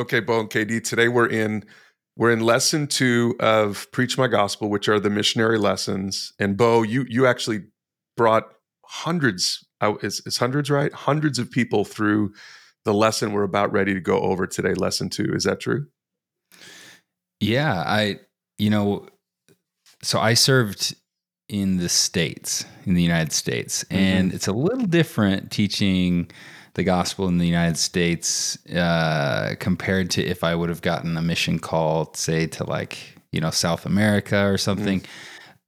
Okay, Bo and KD, today we're in we're in lesson two of Preach My Gospel, which are the missionary lessons. And Bo, you you actually brought hundreds, is, is hundreds right? Hundreds of people through the lesson we're about ready to go over today, lesson two. Is that true? Yeah, I you know, so I served in the states, in the United States, mm-hmm. and it's a little different teaching the gospel in the United States uh, compared to if I would have gotten a mission call, say to like you know South America or something. Mm.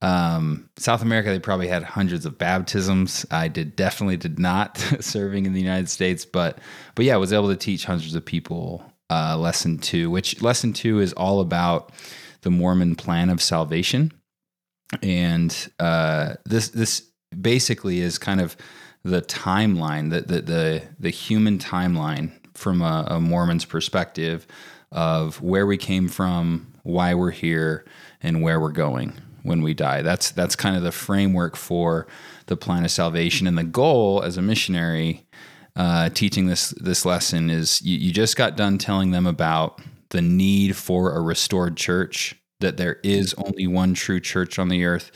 Um, South America, they probably had hundreds of baptisms. I did definitely did not serving in the United States, but but yeah, I was able to teach hundreds of people uh, lesson two, which lesson two is all about the Mormon plan of salvation, and uh, this this basically is kind of the timeline, the the the, the human timeline from a, a Mormon's perspective of where we came from, why we're here, and where we're going when we die. That's that's kind of the framework for the plan of salvation. And the goal as a missionary uh, teaching this this lesson is you, you just got done telling them about the need for a restored church, that there is only one true church on the earth.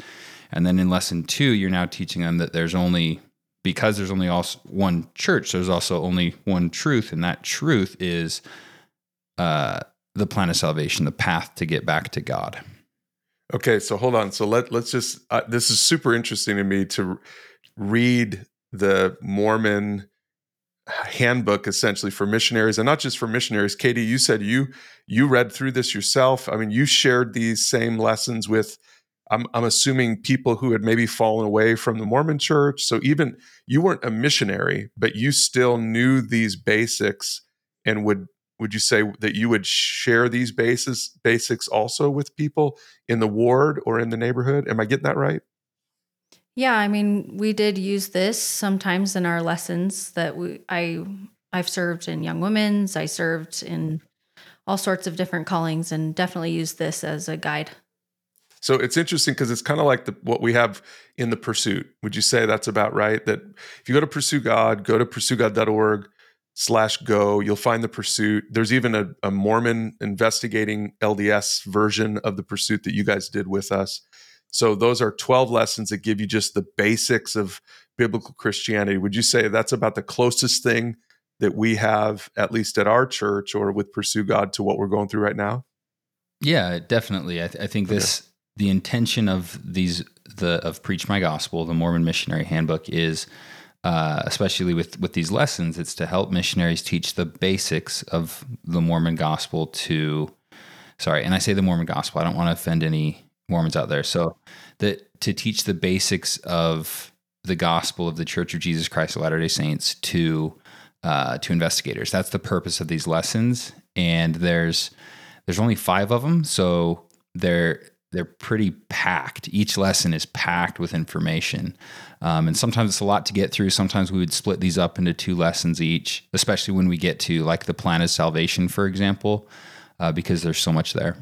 And then in lesson two, you're now teaching them that there's only because there's only also one church, there's also only one truth, and that truth is uh, the plan of salvation, the path to get back to God. Okay, so hold on. So let let's just. Uh, this is super interesting to me to read the Mormon handbook essentially for missionaries and not just for missionaries KD you said you you read through this yourself i mean you shared these same lessons with I'm, I'm assuming people who had maybe fallen away from the Mormon church. So even you weren't a missionary, but you still knew these basics and would would you say that you would share these basis basics also with people in the ward or in the neighborhood? Am I getting that right? Yeah, I mean, we did use this sometimes in our lessons that we I I've served in young women's, I served in all sorts of different callings and definitely used this as a guide. So it's interesting because it's kind of like the, what we have in the pursuit. Would you say that's about right? That if you go to pursue God, go to pursuegod.org slash go, you'll find the pursuit. There's even a, a Mormon investigating LDS version of the pursuit that you guys did with us. So those are 12 lessons that give you just the basics of biblical Christianity. Would you say that's about the closest thing that we have, at least at our church or with Pursue God, to what we're going through right now? Yeah, definitely. I, th- I think this the intention of these the of preach my gospel the mormon missionary handbook is uh, especially with with these lessons it's to help missionaries teach the basics of the mormon gospel to sorry and i say the mormon gospel i don't want to offend any mormons out there. So that to teach the basics of the gospel of the church of jesus christ of latter day saints to uh, to investigators. That's the purpose of these lessons and there's there's only five of them so they're they're pretty packed. Each lesson is packed with information. Um, and sometimes it's a lot to get through. Sometimes we would split these up into two lessons each, especially when we get to like the plan of salvation, for example, uh, because there's so much there.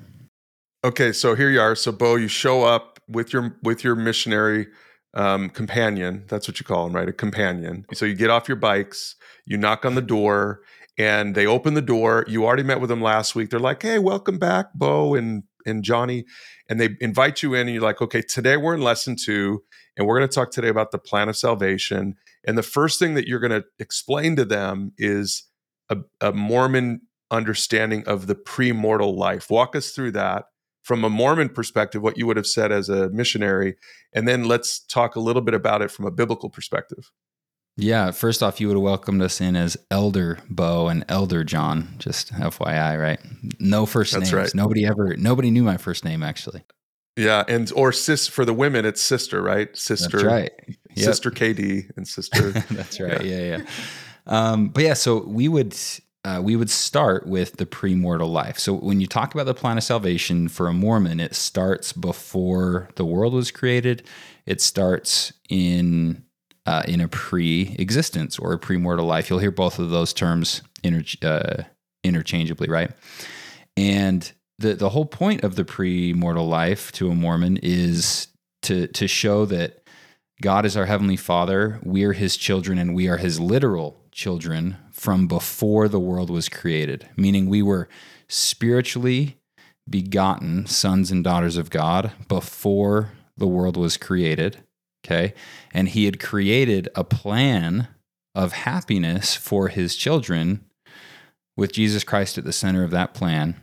Okay, so here you are. So Bo, you show up with your with your missionary um, companion. That's what you call them, right? A companion. So you get off your bikes, you knock on the door, and they open the door. You already met with them last week. They're like, "Hey, welcome back, Bo and and Johnny." and they invite you in and you're like okay today we're in lesson two and we're going to talk today about the plan of salvation and the first thing that you're going to explain to them is a, a mormon understanding of the pre-mortal life walk us through that from a mormon perspective what you would have said as a missionary and then let's talk a little bit about it from a biblical perspective yeah, first off, you would have welcomed us in as Elder Bo and Elder John. Just FYI, right? No first That's names. Right. Nobody ever. Nobody knew my first name actually. Yeah, and or sis for the women, it's sister, right? Sister, That's right. Yep. Sister KD and sister. That's right. Yeah, yeah. yeah. Um, but yeah, so we would uh, we would start with the pre-mortal life. So when you talk about the plan of salvation for a Mormon, it starts before the world was created. It starts in uh, in a pre-existence or a pre-mortal life. You'll hear both of those terms inter- uh, interchangeably, right? And the the whole point of the pre-mortal life to a Mormon is to to show that God is our heavenly Father, we're His children, and we are His literal children from before the world was created, meaning we were spiritually begotten sons and daughters of God before the world was created. Okay. And he had created a plan of happiness for his children with Jesus Christ at the center of that plan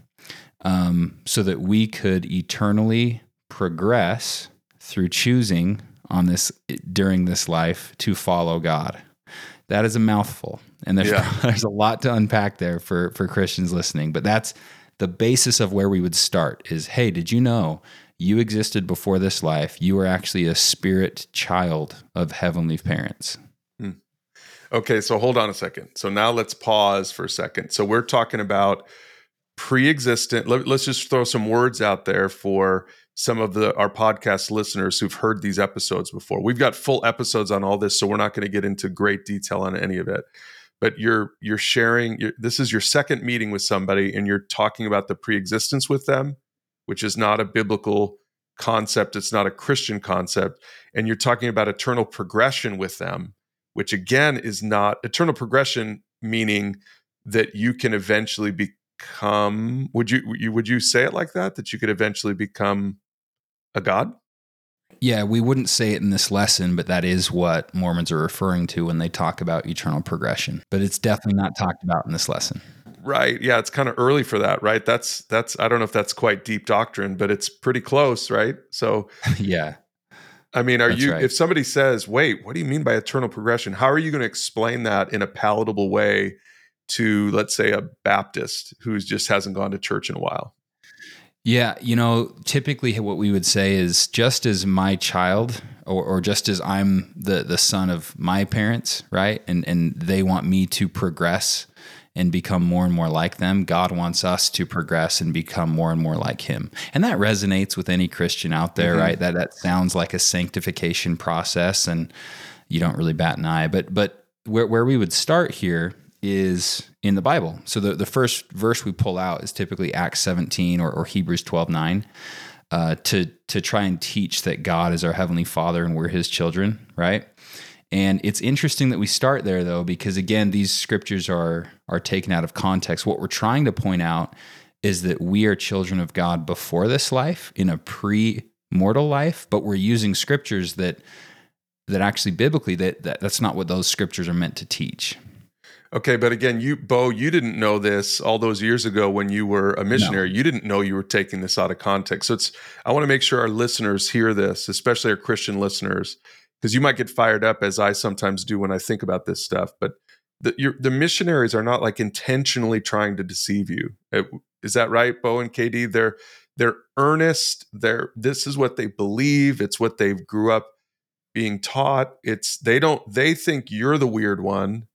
um, so that we could eternally progress through choosing on this during this life to follow God. That is a mouthful, and there's Yeah. there's a lot to unpack there for for Christians listening. But that's the basis of where we would start. Is hey, did you know you existed before this life? You were actually a spirit child of heavenly parents. Hmm. Okay, so hold on a second. So now let's pause for a second. So we're talking about pre-existent. Let, us just throw some words out there for some of the our podcast listeners who've heard these episodes before. We've got full episodes on all this, so we're not going to get into great detail on any of it. But you're you're sharing. You're, this is your second meeting with somebody, and you're talking about the pre-existence with them, which is not a biblical concept. It's not a Christian concept, and you're talking about eternal progression with them which again is not eternal progression meaning that you can eventually become would you, would you say it like that that you could eventually become a god Yeah, we wouldn't say it in this lesson, but that is what Mormons are referring to when they talk about eternal progression. But it's definitely not talked about in this lesson. Right yeah it's kind of early for that right that's that's i don't know if that's quite deep doctrine but it's pretty close right so yeah. i mean are That's you right. if somebody says wait what do you mean by eternal progression how are you going to explain that in a palatable way to let's say a baptist who just hasn't gone to church in a while Yeah, you know, typically what we would say is just as my child or, or just as I'm the the son of my parents, right? And and they want me to progress and become more and more like them. God wants us to progress and become more and more like him. And that resonates with any Christian out there, Mhm. right? That that sounds like a sanctification process and you don't really bat an eye. But but where where we would start here is in the Bible. So the, the first verse we pull out is typically Acts 17 or, or Hebrews 12 9 uh, to, to try and teach that God is our Heavenly Father and we're His children, right? And it's interesting that we start there though, because again, these scriptures are are taken out of context. What we're trying to point out is that we are children of God before this life in a pre-mortal life, but we're using scriptures that that actually biblically that, that that's not what those scriptures are meant to teach. Okay, but again, you Bo, you didn't know this all those years ago when you were a missionary. You didn't know you were taking this out of context. So it's I want to make sure our listeners hear this, especially our Christian listeners, because you might get fired up as I sometimes do when I think about this stuff. But the your, the missionaries are not like intentionally trying to deceive you. Uh, Is that right, Bo and KD? They're they're earnest. They're this is what they believe. It's what they grew up being taught. It's they don't they think you're the weird one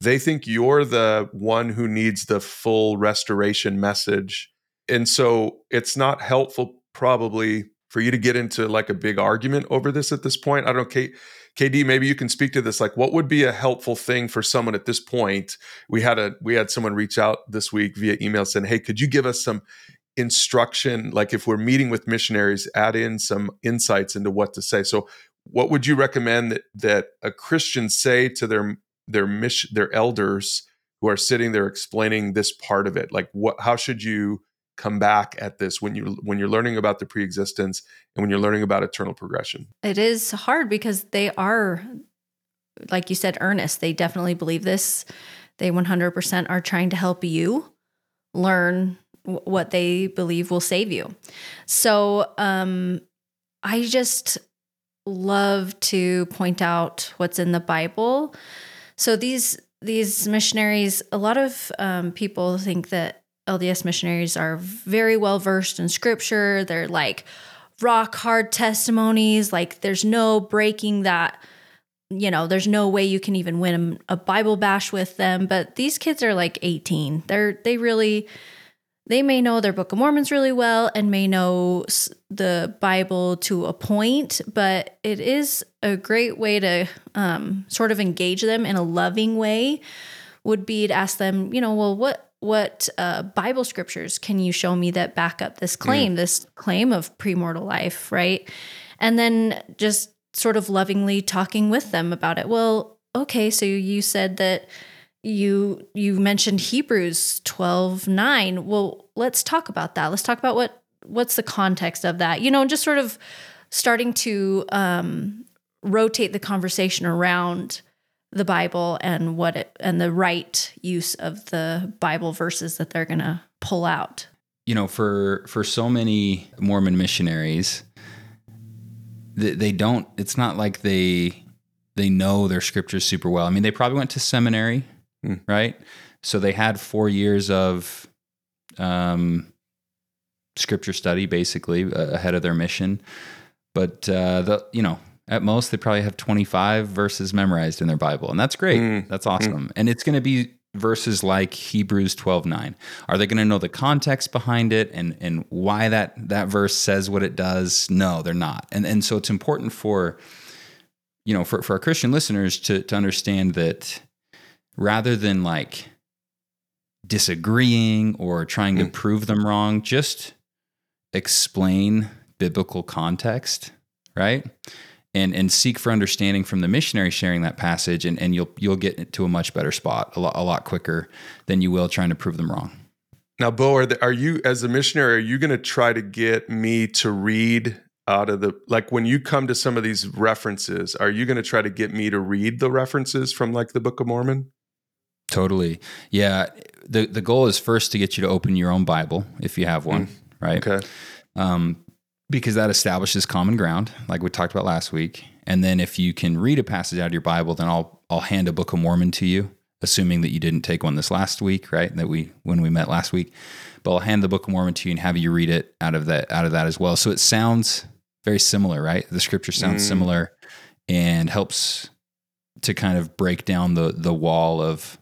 they think you're the one who needs the full restoration message and so it's not helpful probably for you to get into like a big argument over this at this point? I don't know K- kd maybe you can speak to this like what would be a helpful thing for someone at this point? We had a we had someone reach out this week via email saying hey could you give us some instruction like if we're meeting with missionaries add in some insights into what to say? So what would you recommend that that a christian say to their their mission their elders who are sitting there explaining this part of it? Like what how should you come back at this when you when you're learning about the preexistence and when you're learning about eternal progression It is hard because they are, like you said, earnest. They definitely believe this. They 100% are trying to help you learn w- what they believe will save you. So, um, I just love to point out what's in the Bible. So these these missionaries, a lot of um, people think that LDS missionaries are very well versed in Scripture. They're like rock hard testimonies. Like there's no breaking that. You know, there's no way you can even win a Bible bash with them. But these kids are like 18. They're they really they may know their Book of Mormons really well and may know the Bible to a point, but it is a great way to um, sort of engage them in a loving way. Would be to ask them, you know, well, what what uh, Bible scriptures can you show me that back up this claim, this claim of premortal life, right? And then just sort of lovingly talking with them about it. Well, okay, so you said that you you mentioned Hebrews 12 9. Well, let's talk about that. Let's talk about what what's the context of that. You know, just sort of starting to um, rotate the conversation around the Bible and what it and the right use of the Bible verses that they're going to pull out. You know, for for so many Mormon missionaries, they, they don't. It's not like they they know their scriptures super well. I mean, they probably went to seminary, Hmm. right? So they had four years of um, scripture study, basically uh, ahead of their mission. But uh, the you know at most they probably have 25 verses memorized in their bible and that's great. Mm. that's awesome. And it's going to be verses like hebrews 12 9 are they going to know the context behind it and and why that that verse says what it does? No they're not. And and so it's important for you know for, for our christian listeners to to understand that rather than like disagreeing or trying to Mm. prove them wrong just explain biblical context right and and seek for understanding from the missionary sharing that passage and, and you'll you'll get to a much better spot a lot a lot quicker than you will trying to prove them wrong Now, Bo, are, the, are you as a missionary? Are you going to try to get me to read out of the like when you come to some of these references? Are you going to try to get me to read the references from like the Book of Mormon? totally yeah the the goal is first to get you to open your own bible if you have one right Okay. um, because that establishes common ground, like we talked about last week. And then if you can read a passage out of your Bible, then I'll I'll hand a Book of Mormon to you, assuming that you didn't take one this last week, right? That we when we met last week. But I'll hand the Book of Mormon to you and have you read it out of that out of that as well. So it sounds very similar, right? The scripture sounds Mm. similar and helps to kind of break down the the wall of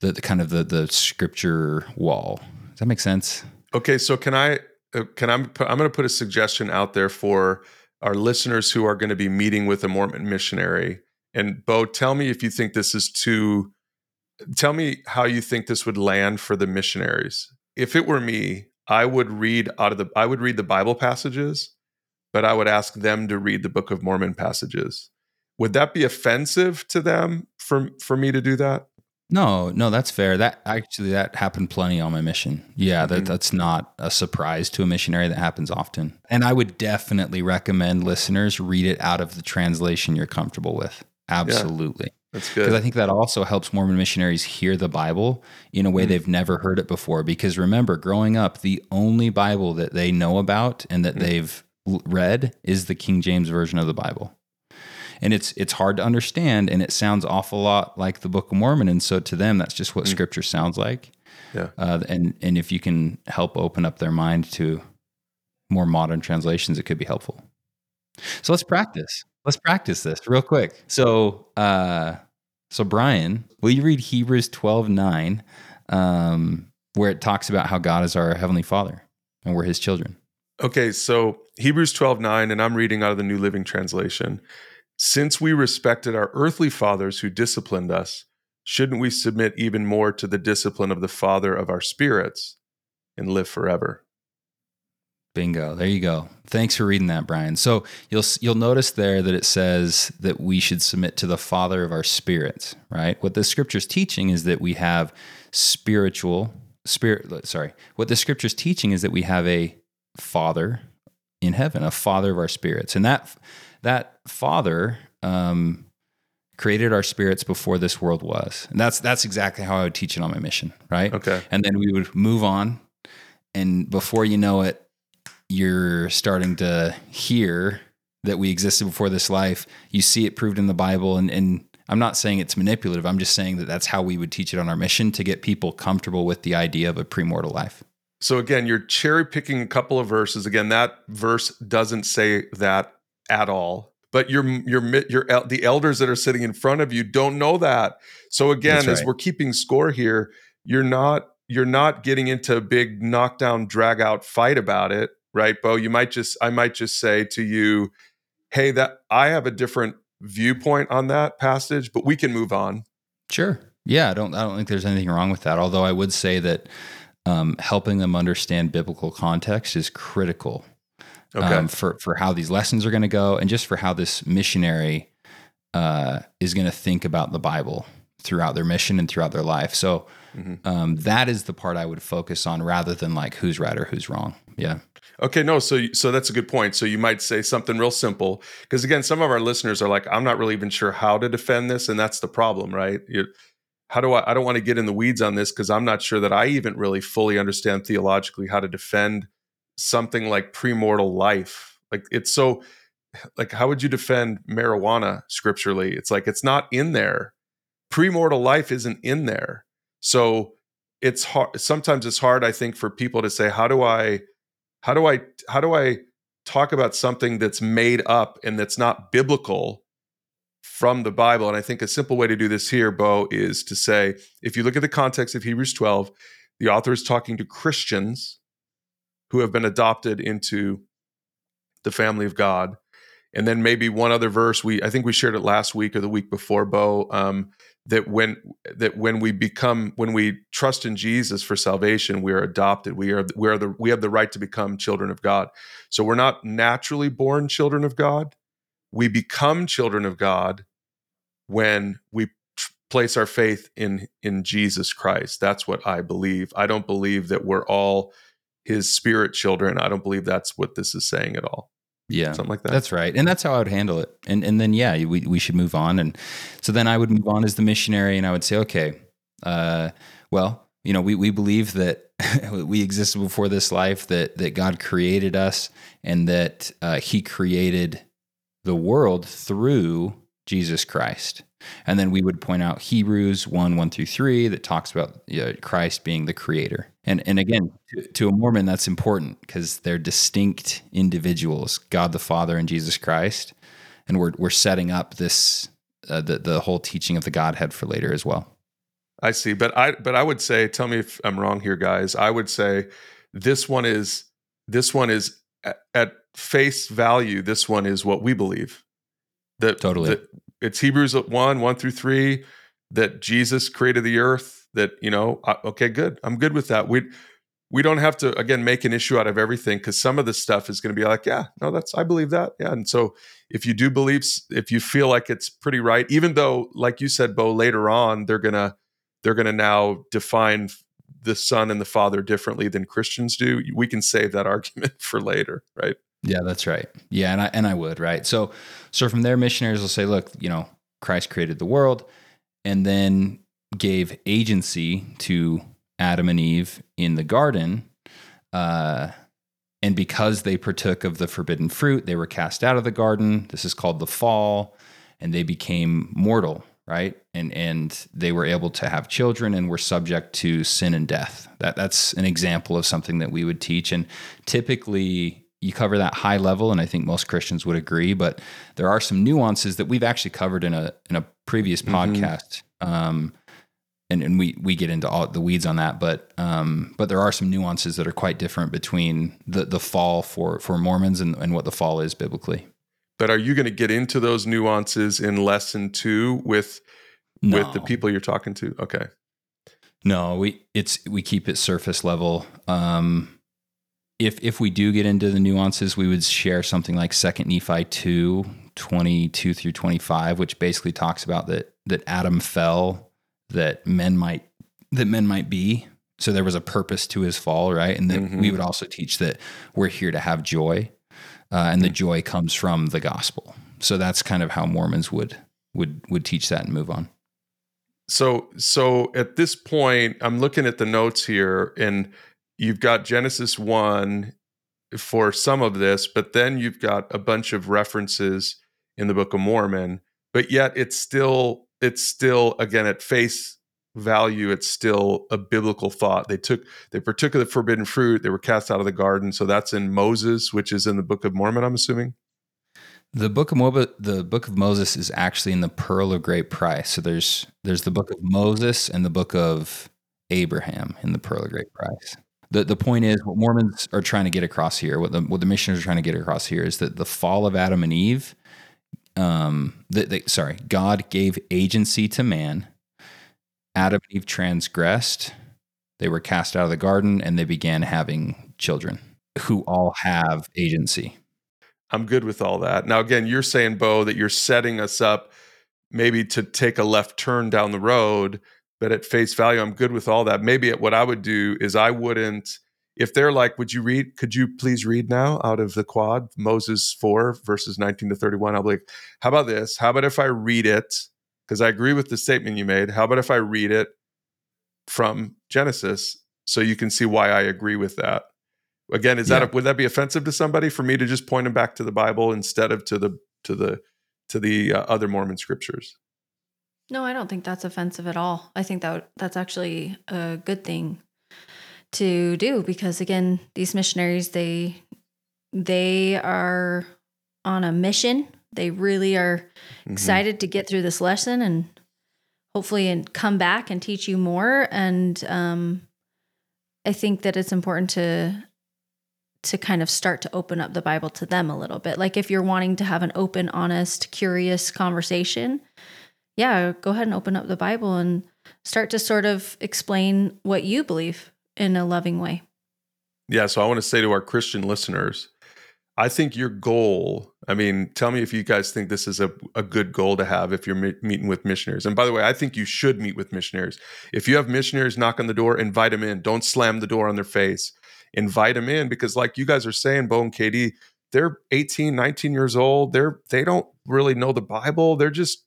the, the kind of the the scripture wall. Does that make sense? Okay. So can I? Uh, can I? I'm going to put a suggestion out there for our listeners who are going to be meeting with a Mormon missionary. And Bo, tell me if you think this is too. Tell me how you think this would land for the missionaries. If it were me, I would read out of the. I would read the Bible passages, but I would ask them to read the Book of Mormon passages. Would that be offensive to them for for me to do that? No, no, that's fair. That actually that happened plenty on my mission. Yeah, that Mhm. that's not a surprise to a missionary. That happens often. And I would definitely recommend listeners read it out of the translation you're comfortable with. Absolutely. That's good. Because I think that also helps Mormon missionaries hear the Bible in a way Mm. they've never heard it before. Because remember, growing up, the only Bible that they know about and that Mm. they've read is the King James version of the Bible. And it's it's hard to understand, and it sounds awful lot like the Book of Mormon. And so to them, that's just what Mm. Scripture sounds like. Yeah. Uh, and and if you can help open up their mind to more modern translations, it could be helpful. So let's practice. Let's practice this real quick. So, uh, so Brian, will you read Hebrews twelve nine, um, where it talks about how God is our heavenly Father and we're His children? Okay, so Hebrews 12 9, and I'm reading out of the New Living Translation. Since we respected our earthly fathers who disciplined us, shouldn't we submit even more to the discipline of the Father of our spirits and live forever? Bingo. There you go. Thanks for reading that, Brian. So you'll you'll notice there that it says that we should submit to the Father of our spirits, right? What the scripture's teaching is that we have spiritual spirit uh, sorry. What the scripture's teaching is that we have a father in heaven, a father of our spirits. And that that father um created our spirits before this world was. And that's that's exactly how I would teach it on my mission, right? Okay. and then we would move on and before you know it you're starting to hear that we existed before this life you see it proved in the bible and, and i'm not saying it's manipulative i'm just saying that that's how we would teach it on our mission to get people comfortable with the idea of a premortal life So again, you're cherry picking a couple of verses. Again, that verse doesn't say that at all. But your your your the elders that are sitting in front of you don't know that. So again, That's as we're keeping score here, you're not you're not getting into a big knockdown drag out fight about it, right, Bo? You might just I might just say to you, "Hey, that I have a different viewpoint on that passage, but we can move on." Sure. Yeah, I don't I don't think there's anything wrong with that. Although I would say that um, helping them understand biblical context is critical Okay. um, for for how these lessons are going to go, and just for how this missionary uh, is going to think about the Bible throughout their mission and throughout their life. So Mhm. um, that is the part I would focus on rather than like who's right or who's wrong. Yeah. Okay, no, so so that's a good point. So you might say something real simple because again, some of our listeners are like, I'm not really even sure how to defend this, and that's the problem, right? You, how do I? I don't want to get in the weeds on this because I'm not sure that I even really fully understand theologically how to defend something like premortal life. Like it's so, like how would you defend marijuana scripturally? It's like it's not in there. Premortal life isn't in there, so it's hard. Sometimes it's hard, I think, for people to say, how do I? how do i how do i talk about something that's made up and that's not biblical from the bible and i think a simple way to do this here bo is to say if you look at the context of hebrews 12 the author is talking to christians who have been adopted into the family of god and then maybe one other verse we i think we shared it last week or the week before bo um, that when that when we become when we trust in Jesus for salvation, we are adopted. We are we are the we have the right to become children of God. So we're not naturally born children of God. We become children of God when we place our faith in in Jesus Christ. That's what I believe. I don't believe that we're all his spirit children. I don't believe that's what this is saying at all. Yeah. Something like that. That's right. And that's how I would handle it. And and then yeah, we we should move on. And so then I would move on as the missionary and I would say, okay, uh, well, you know, we we believe that we existed before this life, that that God created us and that uh, he created the world through Jesus Christ. And then we would point out Hebrews 1 1 through 3 that talks about you know, Christ being the creator. And, and again, to, to a Mormon, that's important because they're distinct individuals God the Father and Jesus Christ. And we're, we're setting up this, uh, the, the whole teaching of the Godhead for later as well. I see, but I but I would say, tell me if I'm wrong here, guys. I would say this one is this one is at, at face value. This one is what we believe. That Totally. that it's Hebrews one one through three. That Jesus created the earth. That you know, uh, okay, good. I'm good with that. We we don't have to again make an issue out of everything because some of the stuff is going to be like, yeah, no, that's I believe that, yeah. And so if you do believe, if you feel like it's pretty right, even though, like you said, Bo, later on they're gonna they're going to now define the son and the father differently than Christians do. We can save that argument for later, right? Yeah, that's right. Yeah, and I and I would, right? So so from there missionaries will say, look, you know, Christ created the world and then gave agency to Adam and Eve in the garden. Uh and because they partook of the forbidden fruit, they were cast out of the garden. This is called the fall, and they became mortal, right? And and they were able to have children and were subject to sin and death. That that's an example of something that we would teach. And typically you cover that high level, and I think most Christians would agree. But there are some nuances that we've actually covered in a in a previous Mhm. podcast. Um, and, and we we get into all the weeds on that, but um, but there are some nuances that are quite different between the the fall for for Mormons and, and what the fall is biblically. But are you going to get into those nuances in lesson two with with the people you're talking to? Okay. No, we it's we keep it surface level. Um, if if we do get into the nuances, we would share something like Second Nephi 2, 22 through 25, which basically talks about that that Adam fell, that men might that men might be. So there was a purpose to his fall, right? And then Mhm. we would also teach that we're here to have joy, uh, and the joy comes from the gospel. So that's kind of how Mormons would would would teach that and move on. So so at this point, I'm looking at the notes here, and you've got Genesis one for some of this, but then you've got a bunch of references in the Book of Mormon, but yet it's still it's still again at face value, it's still a biblical thought. They took they partook of the forbidden fruit, they were cast out of the garden. So that's in Moses, which is in the Book of Mormon, I'm assuming. The book of the book of Moses is actually in the Pearl of Great Price. So there's there's the book of Moses and the book of Abraham in the Pearl of Great Price. The the point is what Mormons are trying to get across here, what the what the missioners are trying to get across here is that the fall of Adam and Eve, um, that they, sorry, God gave agency to man. Adam and Eve transgressed. They were cast out of the garden and they began having children who all have agency. I'm good with all that. Now, again, you're saying, Bo, that you're setting us up maybe to take a left turn down the road, but at face value, I'm good with all that. Maybe what I would do is I wouldn't, if they're like, would you read, could you please read now out of the quad, Moses 4, verses 19 to 31? I'll be like, how about this? How about if I read it? Because I agree with the statement you made. How about if I read it from Genesis so you can see why I agree with that? Again, is yeah. that a, would that be offensive to somebody for me to just point them back to the Bible instead of to the to the to the uh, other Mormon scriptures? No, I don't think that's offensive at all. I think that that's actually a good thing to do because again, these missionaries they they are on a mission. They really are mm-hmm. excited to get through this lesson and hopefully and come back and teach you more and um I think that it's important to to kind of start to open up the Bible to them a little bit. Like if you're wanting to have an open, honest, curious conversation, yeah, go ahead and open up the Bible and start to sort of explain what you believe in a loving way. Yeah, so I want to say to our Christian listeners, I think your goal, I mean, tell me if you guys think this is a, a good goal to have if you're me- meeting with missionaries. And by the way, I think you should meet with missionaries. If you have missionaries knock on the door, invite them in. Don't slam the door on their face invite them in because like you guys are saying bo and KD they're 18 19 years old they're they don't really know the bible they're just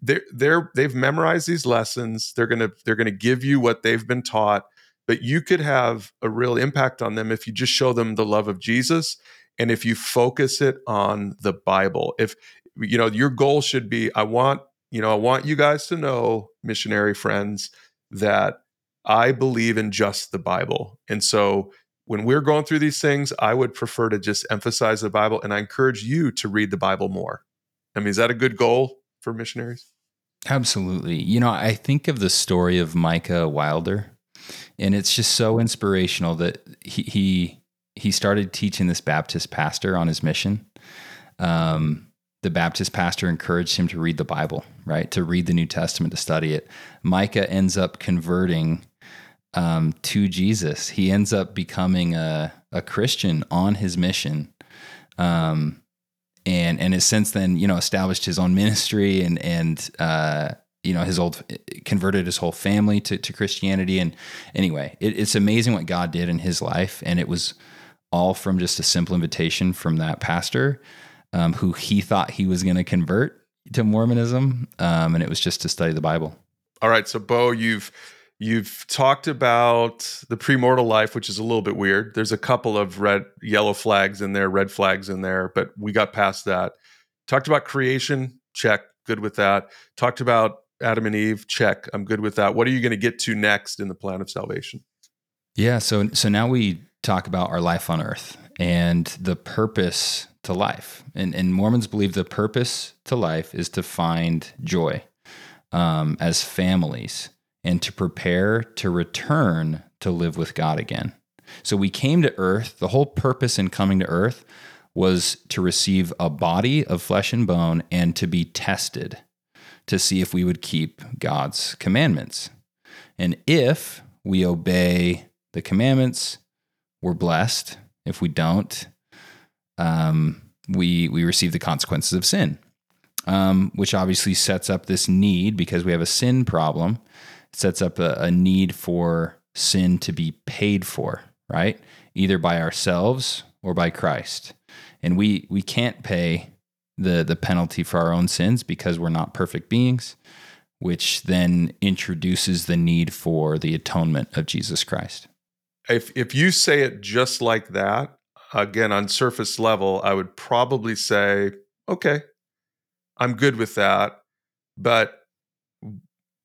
they're they're they've memorized these lessons. They're gonna they're gonna give you what they've been taught but you could have a real impact on them if you just show them the love of jesus and if you focus it on the bible. If you know your goal should be i want you know i want you guys to know missionary friends that i believe in just the bible. And so when we're going through these things, I would prefer to just emphasize the Bible and I encourage you to read the Bible more. I mean, is that a good goal for missionaries? Absolutely. You know, I think of the story of Micah Wilder, and it's just so inspirational that he he, he started teaching this Baptist pastor on his mission. Um, the Baptist pastor encouraged him to read the Bible, right? To read the New Testament, to study it. Micah ends up converting um, to Jesus. He ends up becoming a, a Christian on his mission. Um, and, and has since then, you know, established his own ministry and, and, uh, you know, his old converted his whole family to, to Christianity. And anyway, it, it's amazing what God did in his life. And it was all from just a simple invitation from that pastor, um, who he thought he was going to convert to Mormonism. Um, and it was just to study the Bible. All right. So Bo, you've, You've talked about the premortal life, which is a little bit weird. There's a couple of red, yellow flags in there, red flags in there, but we got past that. Talked about creation, check, good with that. Talked about Adam and Eve, check, I'm good with that. What are you going to get to next in the plan of salvation? Yeah, so so now we talk about our life on earth and the purpose to life. And, and Mormons believe the purpose to life is to find joy um, as families and to prepare to return to live with God again. So we came to earth. The whole purpose in coming to earth was to receive a body of flesh and bone and to be tested to see if we would keep God's commandments. And if we obey the commandments, we're blessed. If we don't, um, we we receive the consequences of sin, um, which obviously sets up this need because we have a sin problem sets up a, a need for sin to be paid for, right? Either by ourselves or by Christ. And we we can't pay the the penalty for our own sins because we're not perfect beings, which then introduces the need for the atonement of Jesus Christ. If if you say it just like that, again on surface level, I would probably say, okay, I'm good with that. But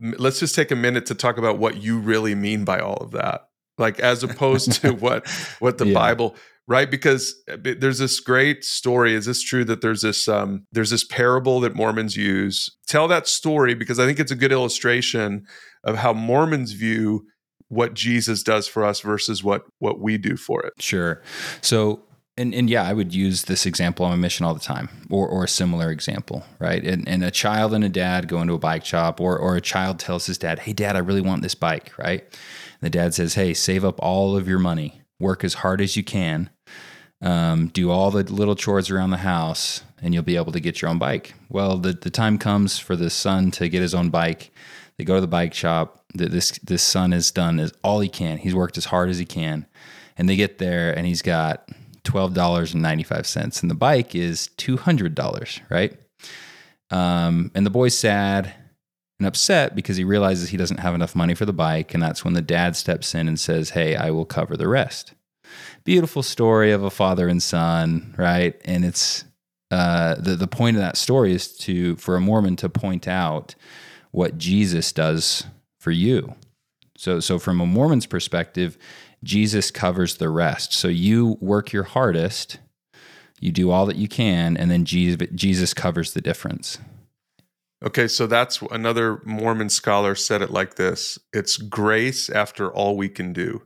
let's just take a minute to talk about what you really mean by all of that. Like as opposed to what what the yeah. bible right? Because uh, there's this great story. Is this true that there's this um there's this parable that mormons use? Tell that story because i think it's a good illustration of how mormons view what jesus does for us versus what what we do for it. Sure. So and, and yeah, I would use this example on a mission all the time, or, or a similar example, right? And, and a child and a dad go into a bike shop, or, or a child tells his dad, Hey, dad, I really want this bike, right? And the dad says, Hey, save up all of your money, work as hard as you can, um, do all the little chores around the house, and you'll be able to get your own bike. Well, the, the time comes for the son to get his own bike. They go to the bike shop. This this son has done all he can. He's worked as hard as he can, and they get there, and he's got twelve dollars and the bike is two hundred dollars, right? Um, and the boy's sad and upset because he realizes he doesn't have enough money for the bike, and that's when the dad steps in and says, "Hey, I will cover the rest." beautiful story of a father and son, right? And it's uh, the the point of that story is to for a Mormon to point out what Jesus does for you. So so from a Mormon's perspective, Jesus covers the rest. So you work your hardest, you do all that you can, and then Jesus, covers the difference. Okay, so that's another Mormon scholar said it like this it's grace after all we can do.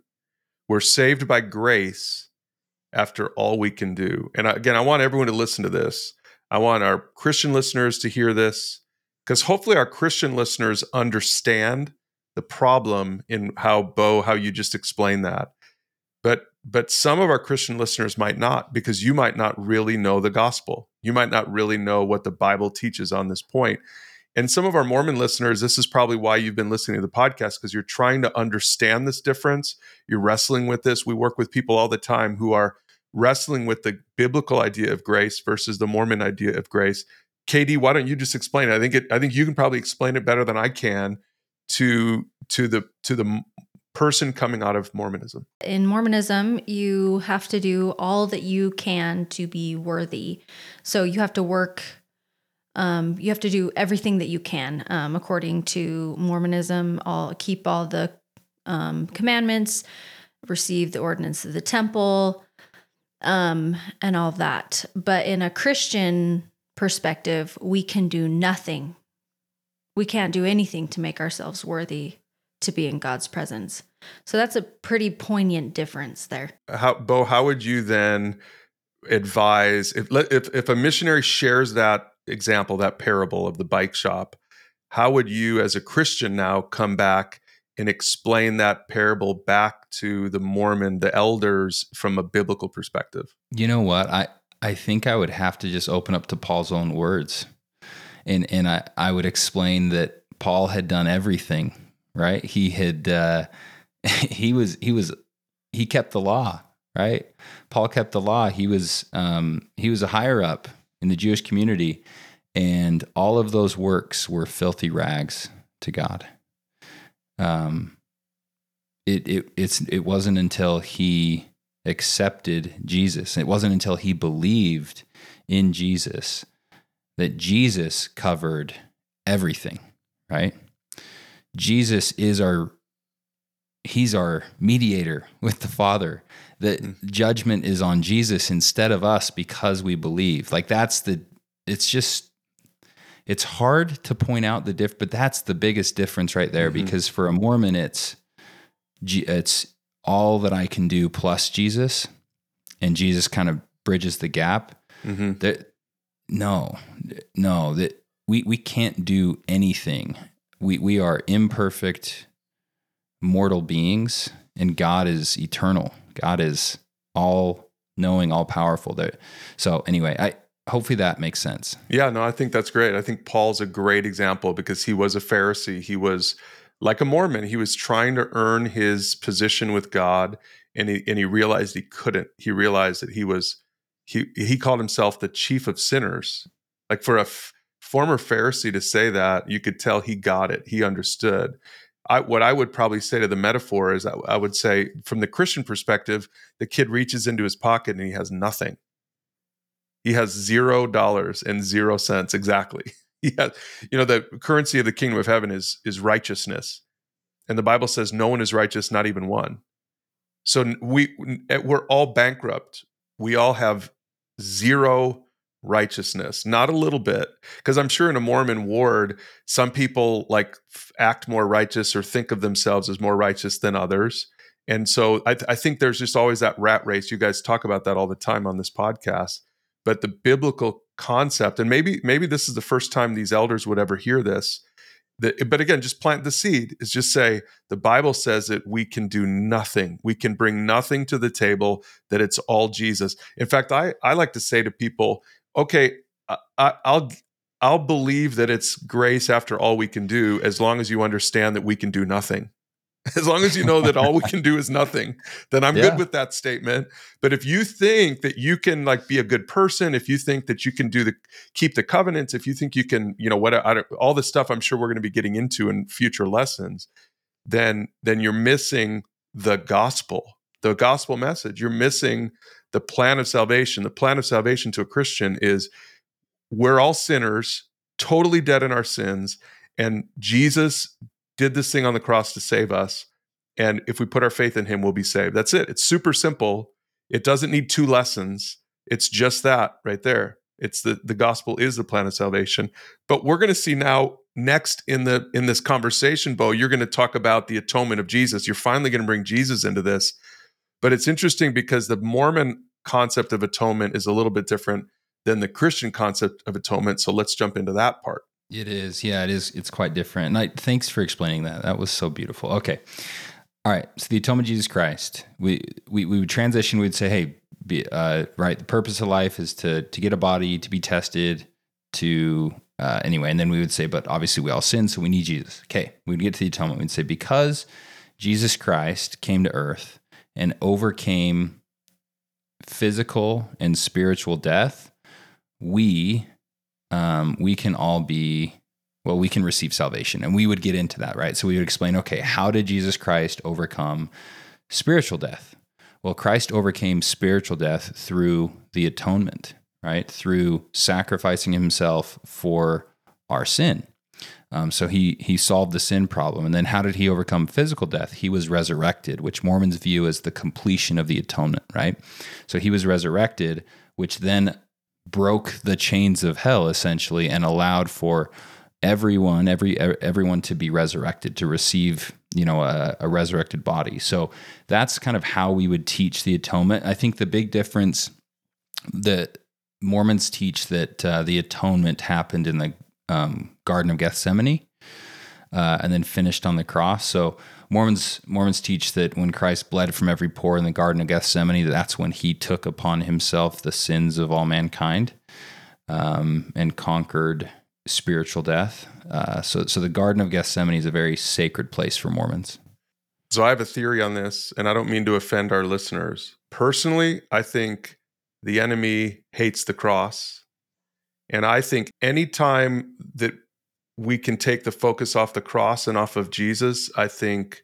We're saved by grace after all we can do. And again, I want everyone to listen to this. I want our Christian listeners to hear this because hopefully our Christian listeners understand the problem in how Bo, how you just explained that. But but some of our Christian listeners might not because you might not really know the gospel. You might not really know what the Bible teaches on this point. And some of our Mormon listeners, this is probably why you've been listening to the podcast because you're trying to understand this difference. You're wrestling with this. We work with people all the time who are wrestling with the biblical idea of grace versus the Mormon idea of grace. KD, why don't you just explain it? I think it, I think you can probably explain it better than I can to to the to the person coming out of Mormonism. In Mormonism, you have to do all that you can to be worthy. So you have to work um, you have to do everything that you can um, according to Mormonism. All keep all the um, commandments, receive the ordinance of the temple, um, and all that. But in a Christian perspective, we can do nothing. We can't do anything to make ourselves worthy to be in God's presence. So that's a pretty poignant difference there. How, Bo, how would you then advise if if if a missionary shares that example, that parable of the bike shop, how would you, as a Christian now, come back and explain that parable back to the Mormon, the elders, from a biblical perspective? You know what? I, I think I would have to just open up to Paul's own words. And, and I, I would explain that Paul had done everything, right? He had, uh, he was, he was, he kept the law, right? Paul kept the law. He was, um, he was a higher up in the Jewish community. And all of those works were filthy rags to God. Um, it, it, it's, it wasn't until he accepted Jesus, it wasn't until he believed in Jesus that Jesus covered everything, right? Jesus is our he's our mediator with the father that mm-hmm. judgment is on jesus instead of us because we believe like that's the it's just it's hard to point out the diff but that's the biggest difference right there mm-hmm. because for a mormon it's it's all that i can do plus jesus and jesus kind of bridges the gap mm-hmm. that no no that we we can't do anything we we are imperfect mortal beings and god is eternal god is all knowing all powerful there so anyway i hopefully that makes sense. Yeah, no, I think that's great. I think Paul's a great example because he was a Pharisee. He was like a Mormon. He was trying to earn his position with God and he and he realized he couldn't. He realized that he was he he called himself the chief of sinners. Like for a f- former Pharisee to say that, you could tell he got it. He understood. I, what I would probably say to the metaphor is I, I would say, from the Christian perspective, the kid reaches into his pocket and he has nothing he has zero dollars and zero cents exactly. He has, you know, the currency of the kingdom of heaven is is righteousness, and the Bible says no one is righteous, not even one. So we we're all bankrupt. We all have zero righteousness, not a little bit. Because I'm sure in a Mormon ward, some people like act more righteous or think of themselves as more righteous than others. And so I, th- I think there's just always that rat race. You guys talk about that all the time on this podcast but the biblical concept and maybe maybe this is the first time these elders would ever hear this The, but again, just plant the seed. Is just say the Bible says that we can do nothing. We can bring nothing to the table. That it's all Jesus. In fact, I I like to say to people, okay, I, I'll I'll believe that it's grace after all we can do, as long as you understand that we can do nothing. As long as you know that all we can do is nothing, then I'm yeah. good with that statement. But if you think that you can like be a good person, if you think that you can do the keep the covenants, if you think you can, you know, what I, all the stuff I'm sure we're going to be getting into in future lessons, then then you're missing the gospel, the gospel message. You're missing the plan of salvation. The plan of salvation to a Christian is we're all sinners, totally dead in our sins, and Jesus did this thing on the cross to save us. And if we put our faith in him, we'll be saved. That's it. It's super simple. It doesn't need two lessons. It's just that right there. It's the the gospel is the plan of salvation. But we're going to see now next in the in this conversation, Bo, you're going to talk about the atonement of Jesus. You're finally going to bring Jesus into this. But it's interesting because the Mormon concept of atonement is a little bit different than the Christian concept of atonement. So let's jump into that part. It is. Yeah, it is. It's quite different. And I, thanks for explaining that. That was so beautiful. Okay. All right. So the atonement of Jesus Christ, we, we, we would transition. We'd say, hey, be, uh, right. The purpose of life is to, to get a body, to be tested, to, uh, anyway. And then we would say, but obviously we all sin. So we need Jesus. Okay. We'd get to the atonement. We'd say, because Jesus Christ came to earth and overcame physical and spiritual death, we um, we can all be well we can receive salvation. And we would get into that right? So we would explain okay how did jesus christ overcome spiritual death? Well christ overcame spiritual death through the atonement right? Through sacrificing himself for our sin. Um, so he he solved the sin problem. And then how did he overcome physical death? He was resurrected which mormons view as the completion of the atonement right? So he was resurrected which then broke the chains of hell essentially and allowed for everyone every everyone to be resurrected to receive you know a, a, resurrected body. So that's kind of how we would teach the atonement. I think the big difference that mormons teach that uh, the atonement happened in the um, garden of gethsemane uh, and then finished on the cross. So Mormons Mormons teach that when Christ bled from every pore in the Garden of Gethsemane, that's when he took upon himself the sins of all mankind um, and conquered spiritual death. Uh, so, so the Garden of Gethsemane is a very sacred place for Mormons. So I have a theory on this, and I don't mean to offend our listeners. Personally, I think the enemy hates the cross. And I think any time that we can take the focus off the cross and off of Jesus, I think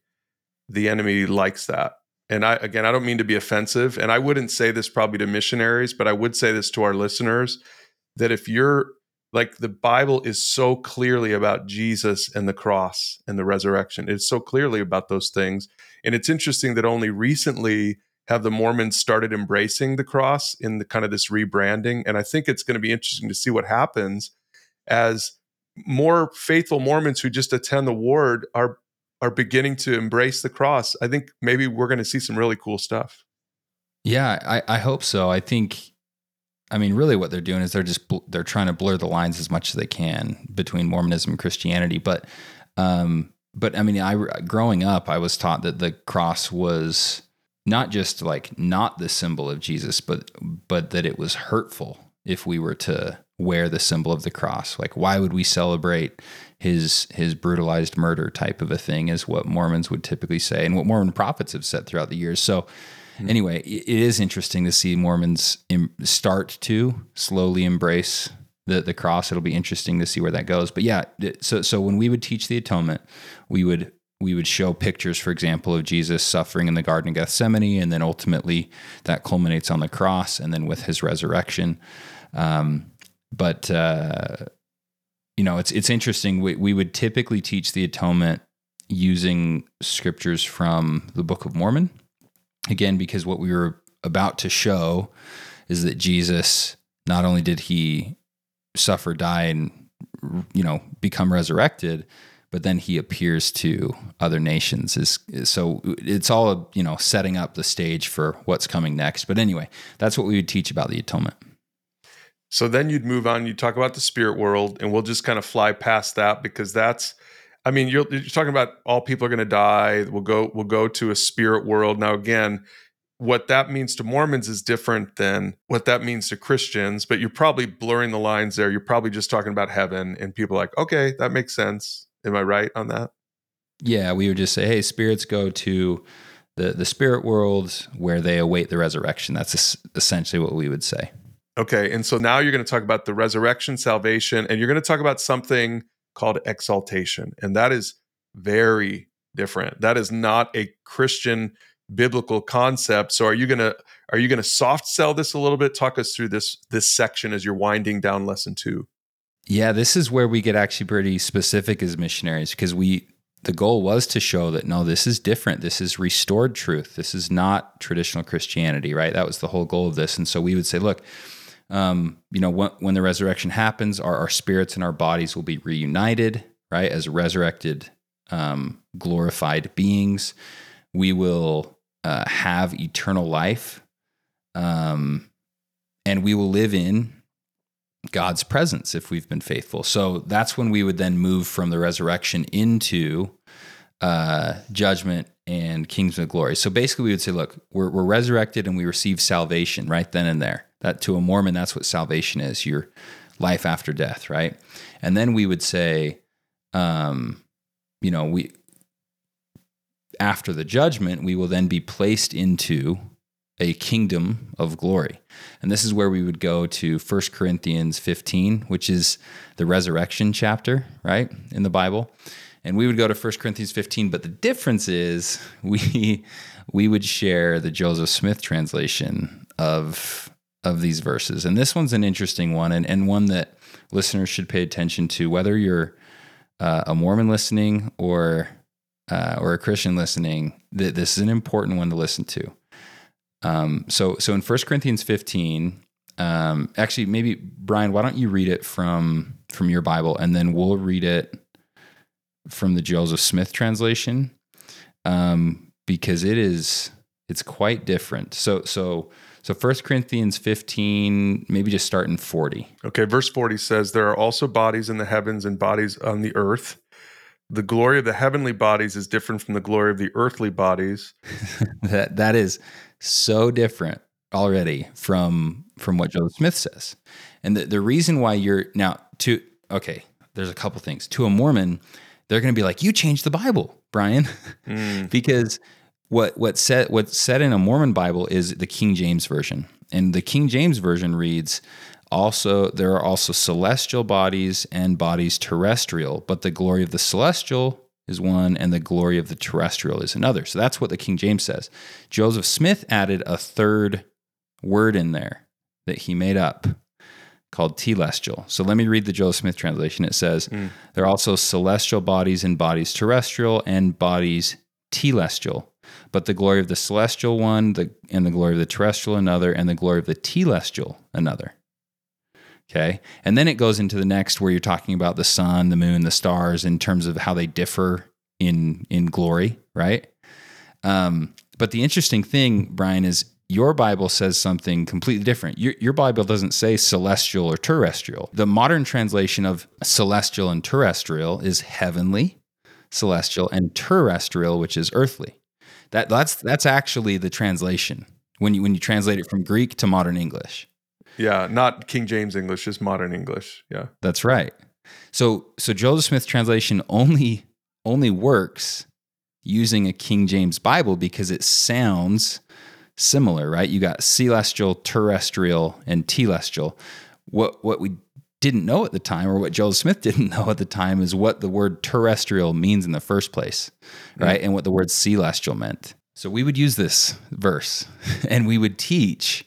the enemy likes that. And I again, I don't mean to be offensive, and I wouldn't say this probably to missionaries, but I would say this to our listeners that if you're like the Bible is so clearly about Jesus and the cross and the resurrection. It's so clearly about those things. And it's interesting that only recently have the Mormons started embracing the cross in the kind of this rebranding. And I think it's going to be interesting to see what happens as more faithful Mormons who just attend the ward are are beginning to embrace the cross. I think maybe we're going to see some really cool stuff. Yeah, I, I hope so. I think, I mean, really, what they're doing is they're just bl- they're trying to blur the lines as much as they can between Mormonism and Christianity. But, um, but I mean, I growing up, I was taught that the cross was not just like not the symbol of Jesus, but but that it was hurtful if we were to wear the symbol of the cross. Like, why would we celebrate his his brutalized murder type of a thing? Is what Mormons would typically say, and what Mormon prophets have said throughout the years. So, mm-hmm. anyway, it is interesting to see Mormons start to slowly embrace the the cross. It'll be interesting to see where that goes. But yeah, so so when we would teach the atonement, we would we would show pictures, for example, of Jesus suffering in the Garden of Gethsemane, and then ultimately that culminates on the cross, and then with his resurrection. Um, but uh, you know, it's it's interesting. We we would typically teach the atonement using scriptures from the Book of Mormon. Again, because what we were about to show is that Jesus not only did he suffer, die, and you know become resurrected, but then he appears to other nations. Is, so it's all you know setting up the stage for what's coming next. But anyway, that's what we would teach about the atonement. So then you'd move on, you'd talk about the spirit world, and we'll just kind of fly past that because that's I mean, you're, you're talking about all people are going to die. We'll go. We'll go to a spirit world. Now, again, what that means to Mormons is different than what that means to Christians. But you're probably blurring the lines there. You're probably just talking about heaven, and people like, okay, that makes sense. Am I right on that? Yeah, we would just say, hey, spirits go to the the spirit world where they await the resurrection. That's essentially what we would say. Okay, and so now you're going to talk about the resurrection, salvation, and you're going to talk about something called exaltation, and that is very different. That is not a Christian biblical concept. So are you going to are you going to soft sell this a little bit? Talk us through this this section as you're winding down lesson 2. Yeah, this is where we get actually pretty specific as missionaries because we the goal was to show that no, this is different. This is restored truth. This is not traditional Christianity, right? That was the whole goal of this. And so we would say, look, um, you know, when, when, the resurrection happens, our, our, spirits and our bodies will be reunited, right? As resurrected, um, glorified beings. We will uh, have eternal life. Um, and we will live in God's presence if we've been faithful. So that's when we would then move from the resurrection into uh, judgment and kingdom of glory. So basically, we would say, look, we're, we're resurrected and we receive salvation right then and there. That to a Mormon, that's what salvation is your life after death, right? And then we would say, um, you know, we after the judgment, we will then be placed into a kingdom of glory. And this is where we would go to 1 Corinthians 15, which is the resurrection chapter, right, in the Bible. And we would go to 1 Corinthians 15, but the difference is we we would share the Joseph Smith translation of of these verses. And this one's an interesting one and, and one that listeners should pay attention to, whether you're uh, a Mormon listening or uh, or a Christian listening. Th- this is an important one to listen to. Um, so so in 1 Corinthians 15, um, actually maybe Brian, why don't you read it from from your Bible and then we'll read it from the Joseph Smith translation um, because it is it's quite different. So so so 1 Corinthians 15, maybe just start in 40. Okay, verse 40 says, There are also bodies in the heavens and bodies on the earth. The glory of the heavenly bodies is different from the glory of the earthly bodies. that that is so different already from from what Joseph Smith says. And the, the reason why you're now to okay, there's a couple things. To a Mormon, they're going to be like, "You changed the Bible, Brian," mm. because what what said what's said in a Mormon Bible is the King James version, and the King James version reads. Also, there are also celestial bodies and bodies terrestrial, but the glory of the celestial is one and the glory of the terrestrial is another. So that's what the King James says. Joseph Smith added a third word in there that he made up called telestial. So let me read the Joseph Smith translation. It says, mm. There are also celestial bodies and bodies terrestrial and bodies telestial. But the glory of the celestial one the, and the glory of the terrestrial another, and the glory of the telestial another. Okay. And then it goes into the next where you're talking about the sun, the moon, the stars in terms of how they differ in in glory, right? Um, but the interesting thing, Brian, is your Bible says something completely different. Your, your Bible doesn't say celestial or terrestrial. The modern translation of celestial and terrestrial is heavenly, celestial, and terrestrial, which is earthly. That, that's, that's actually the translation when you, when you translate it from Greek to modern English. Yeah, not King James English, just modern English. Yeah. That's right. So so Joseph Smith translation only only works using a King James Bible because it sounds similar, right? You got celestial, terrestrial, and telestial. What what we didn't know at the time, or what Joseph Smith didn't know at the time, is what the word terrestrial means in the first place, right? Mm-hmm. And what the word celestial meant. So we would use this verse and we would teach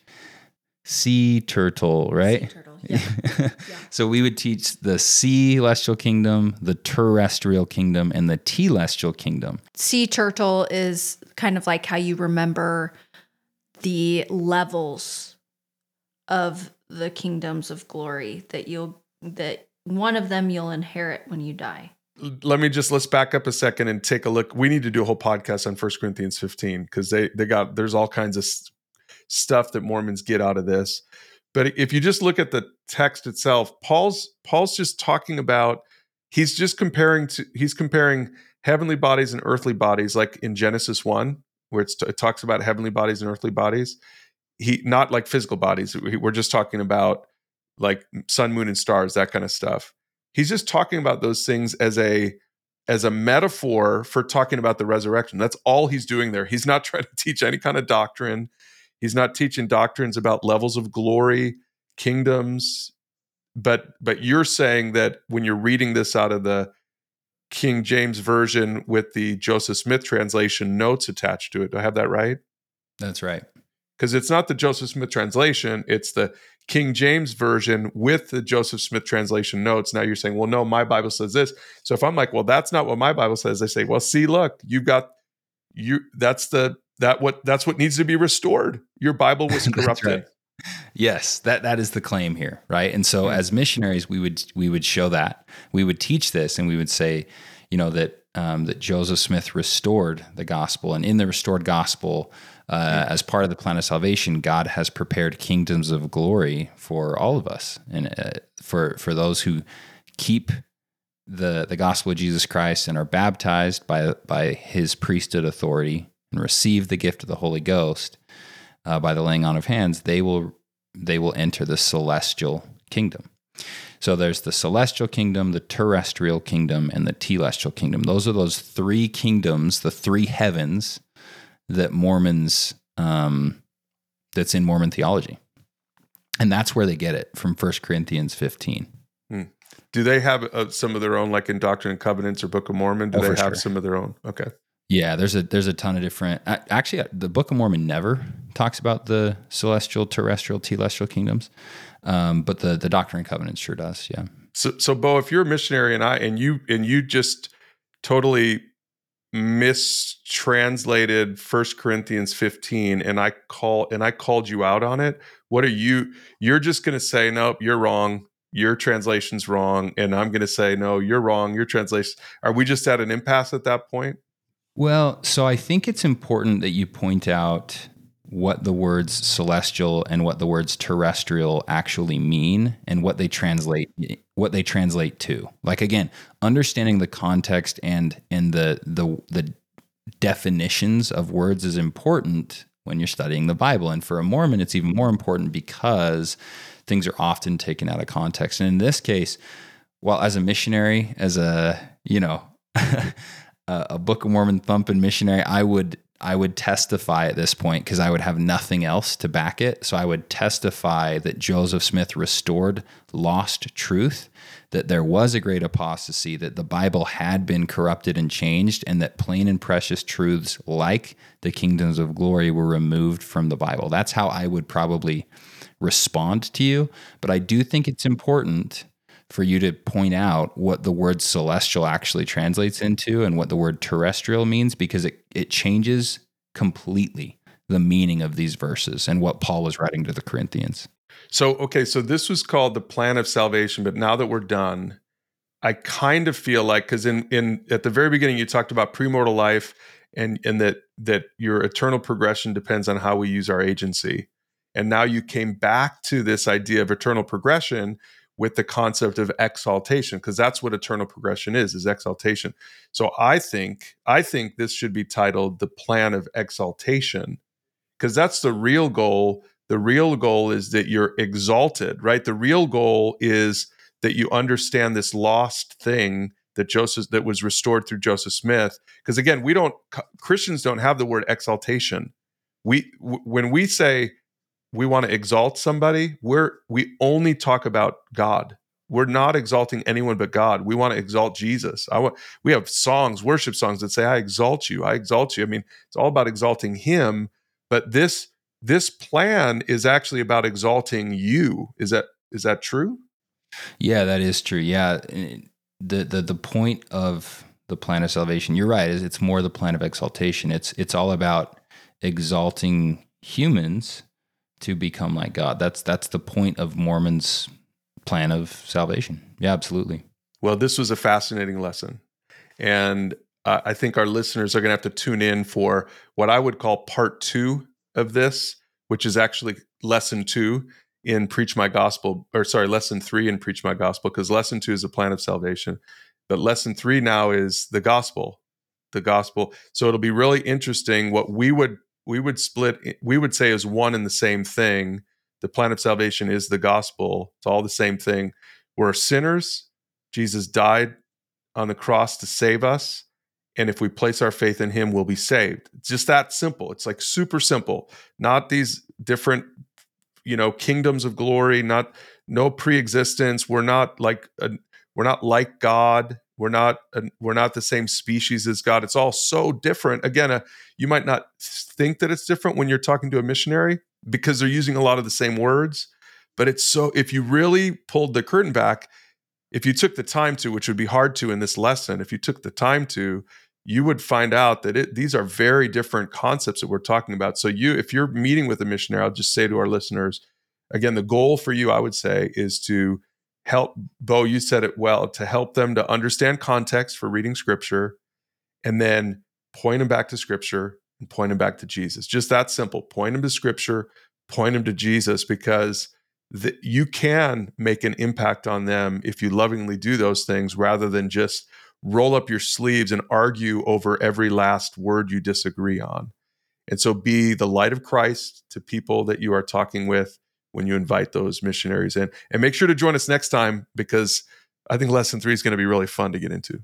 sea turtle, right? Sea turtle. Yeah. yeah. so we would teach the celestial kingdom, the terrestrial kingdom, and the telestial kingdom. Sea turtle is kind of like how you remember the levels of the kingdoms of glory that you'll that one of them you'll inherit when you die. Let me just let's back up a second and take a look. We need to do a whole podcast on First Corinthians 15 because they they got there's all kinds of stuff that Mormons get out of this. But if you just look at the text itself, Paul's Paul's just talking about he's just comparing to he's comparing heavenly bodies and earthly bodies like in genesis 1 where it talks about heavenly bodies and earthly bodies he not like physical bodies we're just talking about like sun moon and stars that kind of stuff he's just talking about those things as a as a metaphor for talking about the resurrection that's all he's doing there he's not trying to teach any kind of doctrine he's not teaching doctrines about levels of glory kingdoms but but you're saying that when you're reading this out of the King James version with the Joseph Smith translation notes attached to it. Do I have that right? That's right. Because it's not the Joseph Smith translation, it's the King James version with the Joseph Smith translation notes. Now you're saying, well, no, my Bible says this. So if I'm like, well, that's not what my Bible says, they say, well, see, look, you've got you that's the that what that's what needs to be restored. Your Bible was corrupted. right. Yes, that that is the claim here, right? And so as missionaries, we would we would show that we would teach this, and we would say, you know, that um, that Joseph Smith restored the gospel, and in the restored gospel, uh, as part of the plan of salvation, God has prepared kingdoms of glory for all of us, and uh, for for those who keep the the gospel of Jesus Christ and are baptized by by His priesthood authority and receive the gift of the Holy Ghost uh, by the laying on of hands, they will they will enter the celestial kingdom. So there's the celestial kingdom, the terrestrial kingdom, and the telestial kingdom. Those are those three kingdoms, the three heavens that Mormons um, that's in Mormon theology, and that's where they get it from First Corinthians 15. Hmm. Do they have uh, some of their own, like in Doctrine and Covenants or Book of Mormon? Do oh, they have sure. some of their own? Okay. Yeah, there's a there's a ton of different. Actually, uh, the Book of Mormon never talks about the celestial, terrestrial, telestial kingdoms, um, but the the Doctrine and Covenants sure does. Yeah. So, so Bo, if you're a missionary and I and you and you just totally mistranslated First Corinthians 15, and I call and I called you out on it, what are you? You're just going to say, nope, you're wrong. Your translation's wrong, and I'm going to say, no, you're wrong. Your translation. Are we just at an impasse at that point? Well, so I think it's important that you point out what the words celestial and what the words terrestrial actually mean and what they translate what they translate to. Like again, understanding the context and and the the the definitions of words is important when you're studying the Bible. And for a Mormon, it's even more important because things are often taken out of context. And in this case, well, as a missionary, as a, you know, a, Book of Mormon thumping missionary, I would I would testify at this point because I would have nothing else to back it. So I would testify that Joseph Smith restored lost truth, that there was a great apostasy, that the Bible had been corrupted and changed, and that plain and precious truths like the kingdoms of glory were removed from the Bible. That's how I would probably respond to you. But I do think it's important for you to point out what the word celestial actually translates into and what the word terrestrial means because it, it changes completely the meaning of these verses and what Paul was writing to the Corinthians. So, okay, so this was called the plan of salvation, but now that we're done, I kind of feel like because in in at the very beginning you talked about premortal life and and that that your eternal progression depends on how we use our agency. And now you came back to this idea of eternal progression, with the concept of exaltation because that's what eternal progression is is exaltation. So i think i think this should be titled the plan of exaltation because that's the real goal. The real goal is that you're exalted right? The real goal is that you understand this lost thing that joseph that was restored through joseph smith. Because again we don't christians don't have the word exaltation. We when we say we want to exalt somebody, we're we only talk about God. We're not exalting anyone but God. We want to exalt Jesus. I want we have songs, worship songs that say, I exalt you, I exalt you. I mean, it's all about exalting him, but this this plan is actually about exalting you. Is that is that true? Yeah, that is true. Yeah. Eh, the the the point of the plan of salvation, you're right, is it's more the plan of exaltation. It's it's all about exalting humans to become like God. That's that's the point of Mormon's plan of salvation. Yeah, absolutely. Well, this was a fascinating lesson, and uh, I think our listeners are going to have to tune in for what I would call part two of this, which is actually lesson two in Preach My Gospel, or sorry, lesson three in Preach My Gospel, because lesson two is the plan of salvation. But lesson three now is the gospel, the gospel. So it'll be really interesting what we would we would split we would say is one and the same thing. The plan of salvation is the gospel. It's all the same thing. We're sinners. Jesus died on the cross to save us. And if we place our faith in him, we'll be saved. It's just that simple. It's like super simple. Not these different, you know, kingdoms of glory, not no pre-existence. We're not like a, we're not like God. We're not we're not the same species as God. It's all so different. Again, uh, you might not think that it's different when you're talking to a missionary because they're using a lot of the same words, but it's so if you really pulled the curtain back, if you took the time to, which would be hard to in this lesson, if you took the time to, you would find out that it, these are very different concepts that we're talking about. So you if you're meeting with a missionary, I'll just say to our listeners, again, the goal for you I would say is to help Bo, you said it well, to help them to understand context for reading scripture and then point them back to scripture and point them back to Jesus. Just that simple. Point them to scripture, point them to Jesus because the, you can make an impact on them if you lovingly do those things rather than just roll up your sleeves and argue over every last word you disagree on. And so be the light of Christ to people that you are talking with when you invite those missionaries in. And make sure to join us next time because I think lesson three is going to be really fun to get into.